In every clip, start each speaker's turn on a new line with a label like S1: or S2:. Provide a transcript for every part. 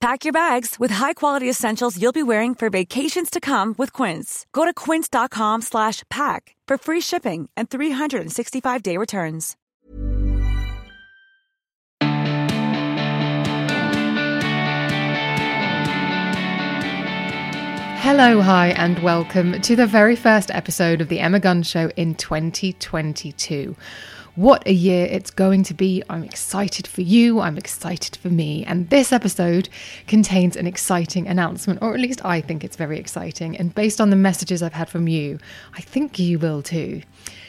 S1: Pack your bags with high-quality essentials you'll be wearing for vacations to come with Quince. Go to quince.com slash pack for free shipping and 365-day returns.
S2: Hello, hi, and welcome to the very first episode of the Emma Guns Show in 2022. What a year it's going to be. I'm excited for you. I'm excited for me. And this episode contains an exciting announcement, or at least I think it's very exciting. And based on the messages I've had from you, I think you will too.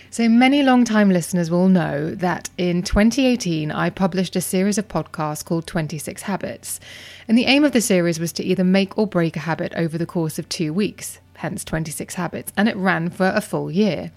S2: So, many long-time listeners will know that in 2018, I published a series of podcasts called 26 Habits. And the aim of the series was to either make or break a habit over the course of two weeks, hence 26 Habits. And it ran for a full year.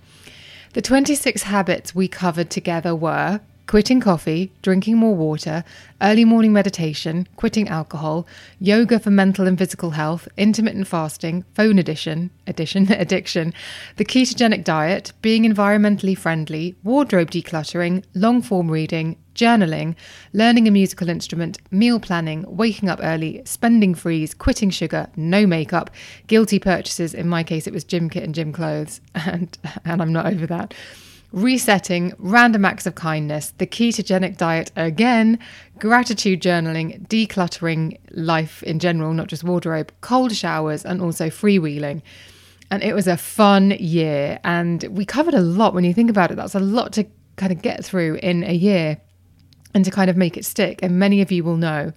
S2: The 26 habits we covered together were quitting coffee, drinking more water, early morning meditation, quitting alcohol, yoga for mental and physical health, intermittent fasting, phone addiction, addition, addiction, the ketogenic diet, being environmentally friendly, wardrobe decluttering, long form reading, journaling, learning a musical instrument, meal planning, waking up early, spending freeze, quitting sugar, no makeup, guilty purchases. In my case, it was gym kit and gym clothes, and and I'm not over that. Resetting, random acts of kindness, the ketogenic diet again, gratitude journaling, decluttering life in general, not just wardrobe, cold showers, and also freewheeling. And it was a fun year. And we covered a lot when you think about it. That's a lot to kind of get through in a year and to kind of make it stick. And many of you will know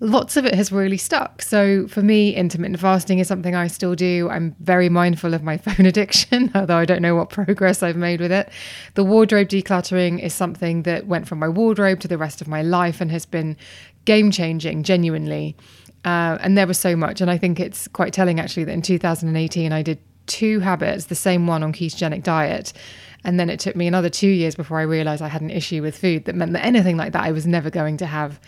S2: lots of it has really stuck. So for me, intermittent fasting is something I still do. I'm very mindful of my phone addiction, although I don't know what progress I've made with it. The wardrobe decluttering is something that went from my wardrobe to the rest of my life and has been game changing, genuinely. Uh, and there was so much. And I think it's quite telling actually that in 2018, I did two habits, the same one on ketogenic diet. And then it took me another two years before I realized I had an issue with food that meant that anything like that I was never going to have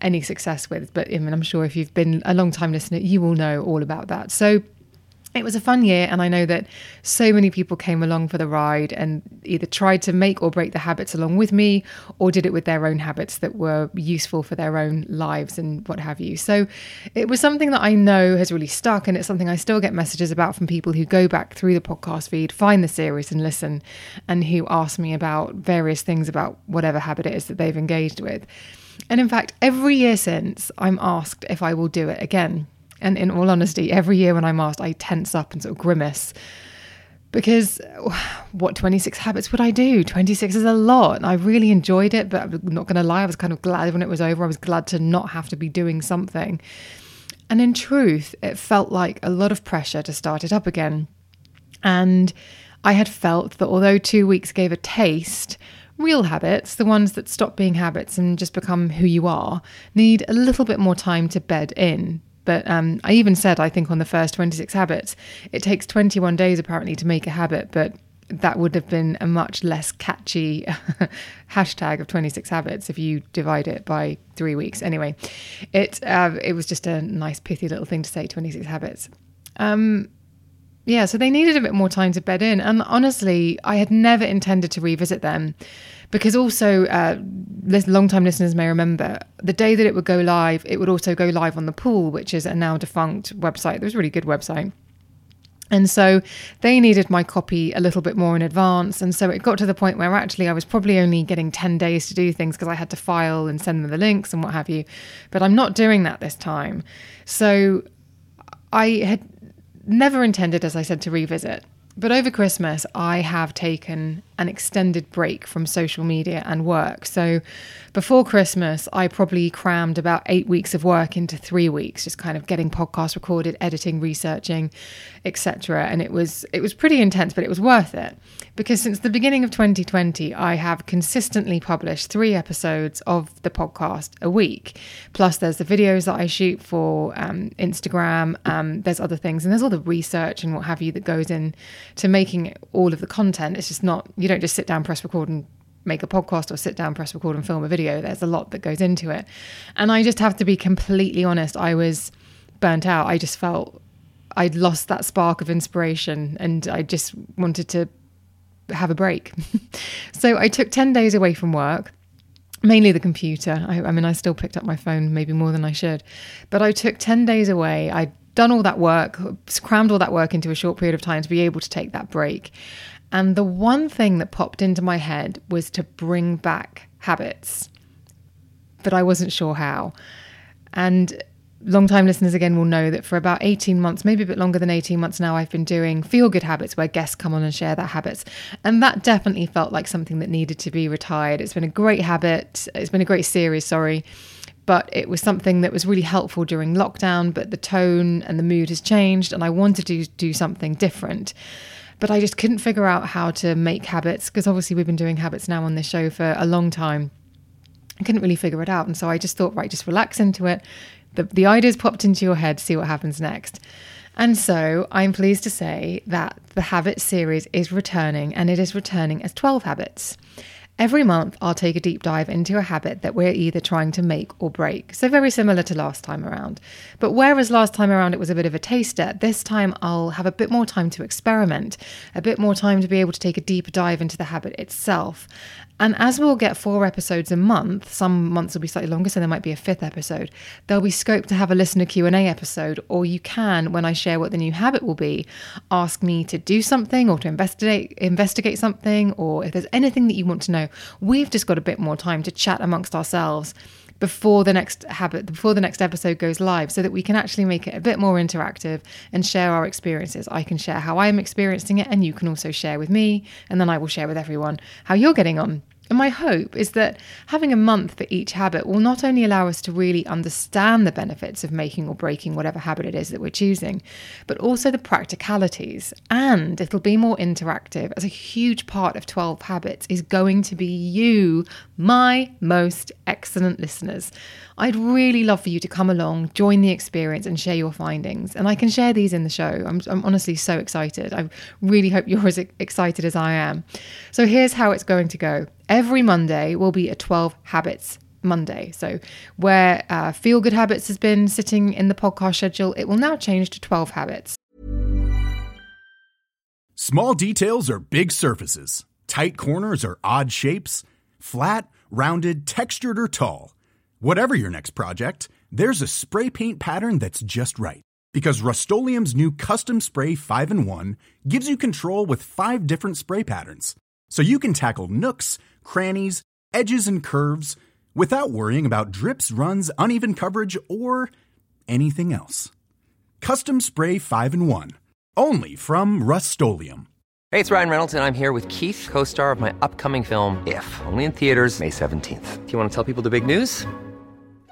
S2: any success with. But I mean, I'm sure if you've been a long time listener, you will know all about that. So it was a fun year, and I know that so many people came along for the ride and either tried to make or break the habits along with me, or did it with their own habits that were useful for their own lives and what have you. So it was something that I know has really stuck, and it's something I still get messages about from people who go back through the podcast feed, find the series, and listen, and who ask me about various things about whatever habit it is that they've engaged with. And in fact, every year since, I'm asked if I will do it again. And in all honesty, every year when I'm asked, I tense up and sort of grimace because what 26 habits would I do? 26 is a lot. I really enjoyed it, but I'm not going to lie, I was kind of glad when it was over. I was glad to not have to be doing something. And in truth, it felt like a lot of pressure to start it up again. And I had felt that although two weeks gave a taste, real habits, the ones that stop being habits and just become who you are, need a little bit more time to bed in but um, I even said, I think on the first 26 habits, it takes 21 days apparently to make a habit, but that would have been a much less catchy hashtag of 26 habits if you divide it by three weeks. Anyway, it uh, it was just a nice pithy little thing to say 26 habits. Um, yeah, so they needed a bit more time to bed in, and honestly, I had never intended to revisit them because also uh, long-time listeners may remember the day that it would go live it would also go live on the pool which is a now defunct website it was a really good website and so they needed my copy a little bit more in advance. And so it got to the point where actually I was probably only getting 10 days to do things because I had to file and send them the links and what have you. But I'm not doing that this time. So I had never intended, as I said, to revisit. But over Christmas, I have taken an extended break from social media and work. So before Christmas, I probably crammed about eight weeks of work into three weeks, just kind of getting podcasts recorded, editing, researching, etc. And it was it was pretty intense, but it was worth it because since the beginning of 2020, I have consistently published three episodes of the podcast a week. Plus, there's the videos that I shoot for um, Instagram. Um, there's other things, and there's all the research and what have you that goes in to making all of the content. It's just not you don't just sit down, press record, and make a podcast or sit down, press record, and film a video. There's a lot that goes into it. And I just have to be completely honest. I was burnt out. I just felt I'd lost that spark of inspiration and I just wanted to have a break. so I took 10 days away from work. Mainly the computer. I, I mean, I still picked up my phone maybe more than I should, but I took 10 days away. I'd done all that work, crammed all that work into a short period of time to be able to take that break. And the one thing that popped into my head was to bring back habits, but I wasn't sure how. And long-time listeners again will know that for about 18 months, maybe a bit longer than 18 months now, I've been doing feel good habits where guests come on and share their habits. And that definitely felt like something that needed to be retired. It's been a great habit. It's been a great series, sorry. But it was something that was really helpful during lockdown, but the tone and the mood has changed, and I wanted to do something different but I just couldn't figure out how to make habits because obviously we've been doing habits now on this show for a long time. I couldn't really figure it out. And so I just thought, right, just relax into it. The, the ideas popped into your head, see what happens next. And so I'm pleased to say that the Habits series is returning and it is returning as 12 habits. Every month, I'll take a deep dive into a habit that we're either trying to make or break. So, very similar to last time around. But whereas last time around it was a bit of a taster, this time I'll have a bit more time to experiment, a bit more time to be able to take a deeper dive into the habit itself. And as we'll get four episodes a month, some months will be slightly longer, so there might be a fifth episode. There'll be scope to have a listener Q and A episode, or you can, when I share what the new habit will be, ask me to do something or to investigate investigate something, or if there's anything that you want to know. We've just got a bit more time to chat amongst ourselves before the next habit before the next episode goes live so that we can actually make it a bit more interactive and share our experiences. I can share how i'm experiencing it and you can also share with me and then i will share with everyone how you're getting on and my hope is that having a month for each habit will not only allow us to really understand the benefits of making or breaking whatever habit it is that we're choosing, but also the practicalities. And it'll be more interactive, as a huge part of 12 Habits is going to be you, my most excellent listeners. I'd really love for you to come along, join the experience, and share your findings. And I can share these in the show. I'm, I'm honestly so excited. I really hope you're as excited as I am. So here's how it's going to go every Monday will be a 12 habits Monday. So, where uh, Feel Good Habits has been sitting in the podcast schedule, it will now change to 12 habits.
S3: Small details are big surfaces, tight corners are odd shapes, flat, rounded, textured, or tall. Whatever your next project, there's a spray paint pattern that's just right. Because Rust new Custom Spray 5 and 1 gives you control with five different spray patterns. So you can tackle nooks, crannies, edges, and curves without worrying about drips, runs, uneven coverage, or anything else. Custom Spray 5 and 1. Only from Rust
S4: Hey, it's Ryan Reynolds, and I'm here with Keith, co star of my upcoming film, If, only in theaters, May 17th. Do you want to tell people the big news?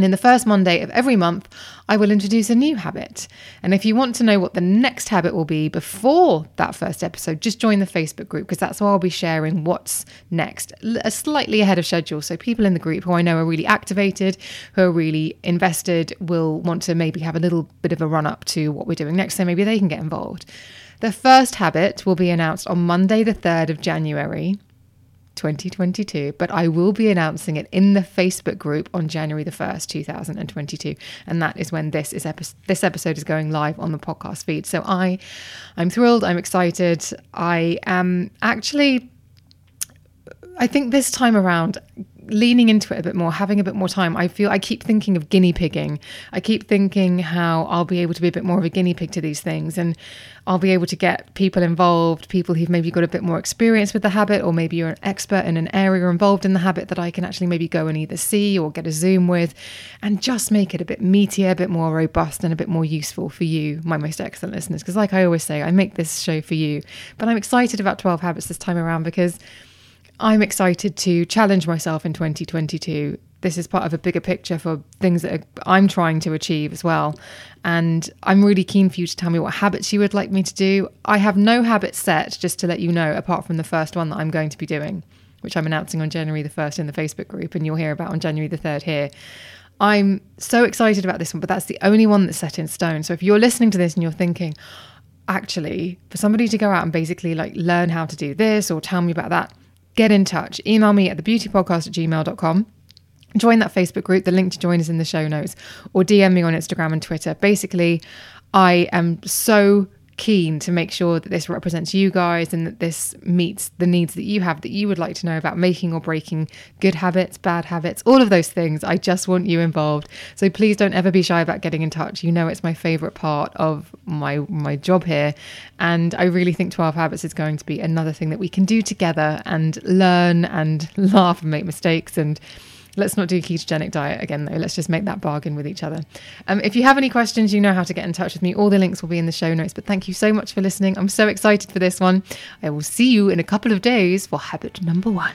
S2: And in the first Monday of every month, I will introduce a new habit. And if you want to know what the next habit will be before that first episode, just join the Facebook group because that's where I'll be sharing what's next, a uh, slightly ahead of schedule. So people in the group who I know are really activated, who are really invested, will want to maybe have a little bit of a run up to what we're doing next. So maybe they can get involved. The first habit will be announced on Monday, the 3rd of January. 2022, but I will be announcing it in the Facebook group on January the 1st, 2022, and that is when this is epi- this episode is going live on the podcast feed. So I I'm thrilled, I'm excited. I am actually I think this time around leaning into it a bit more, having a bit more time. I feel I keep thinking of guinea pigging. I keep thinking how I'll be able to be a bit more of a guinea pig to these things and I'll be able to get people involved, people who've maybe got a bit more experience with the habit, or maybe you're an expert in an area involved in the habit that I can actually maybe go and either see or get a Zoom with and just make it a bit meatier, a bit more robust, and a bit more useful for you, my most excellent listeners. Because, like I always say, I make this show for you. But I'm excited about 12 Habits this time around because I'm excited to challenge myself in 2022. This is part of a bigger picture for things that I'm trying to achieve as well. And I'm really keen for you to tell me what habits you would like me to do. I have no habits set, just to let you know, apart from the first one that I'm going to be doing, which I'm announcing on January the 1st in the Facebook group, and you'll hear about on January the 3rd here. I'm so excited about this one, but that's the only one that's set in stone. So if you're listening to this and you're thinking, actually, for somebody to go out and basically like learn how to do this or tell me about that, get in touch. Email me at thebeautypodcast at gmail.com. Join that Facebook group. The link to join is in the show notes or DM me on Instagram and Twitter. Basically, I am so keen to make sure that this represents you guys and that this meets the needs that you have that you would like to know about making or breaking good habits, bad habits, all of those things. I just want you involved. So please don't ever be shy about getting in touch. You know it's my favorite part of my my job here and I really think 12 habits is going to be another thing that we can do together and learn and laugh and make mistakes and Let's not do a ketogenic diet again, though. Let's just make that bargain with each other. Um, if you have any questions, you know how to get in touch with me. All the links will be in the show notes. But thank you so much for listening. I'm so excited for this one. I will see you in a couple of days for habit number one.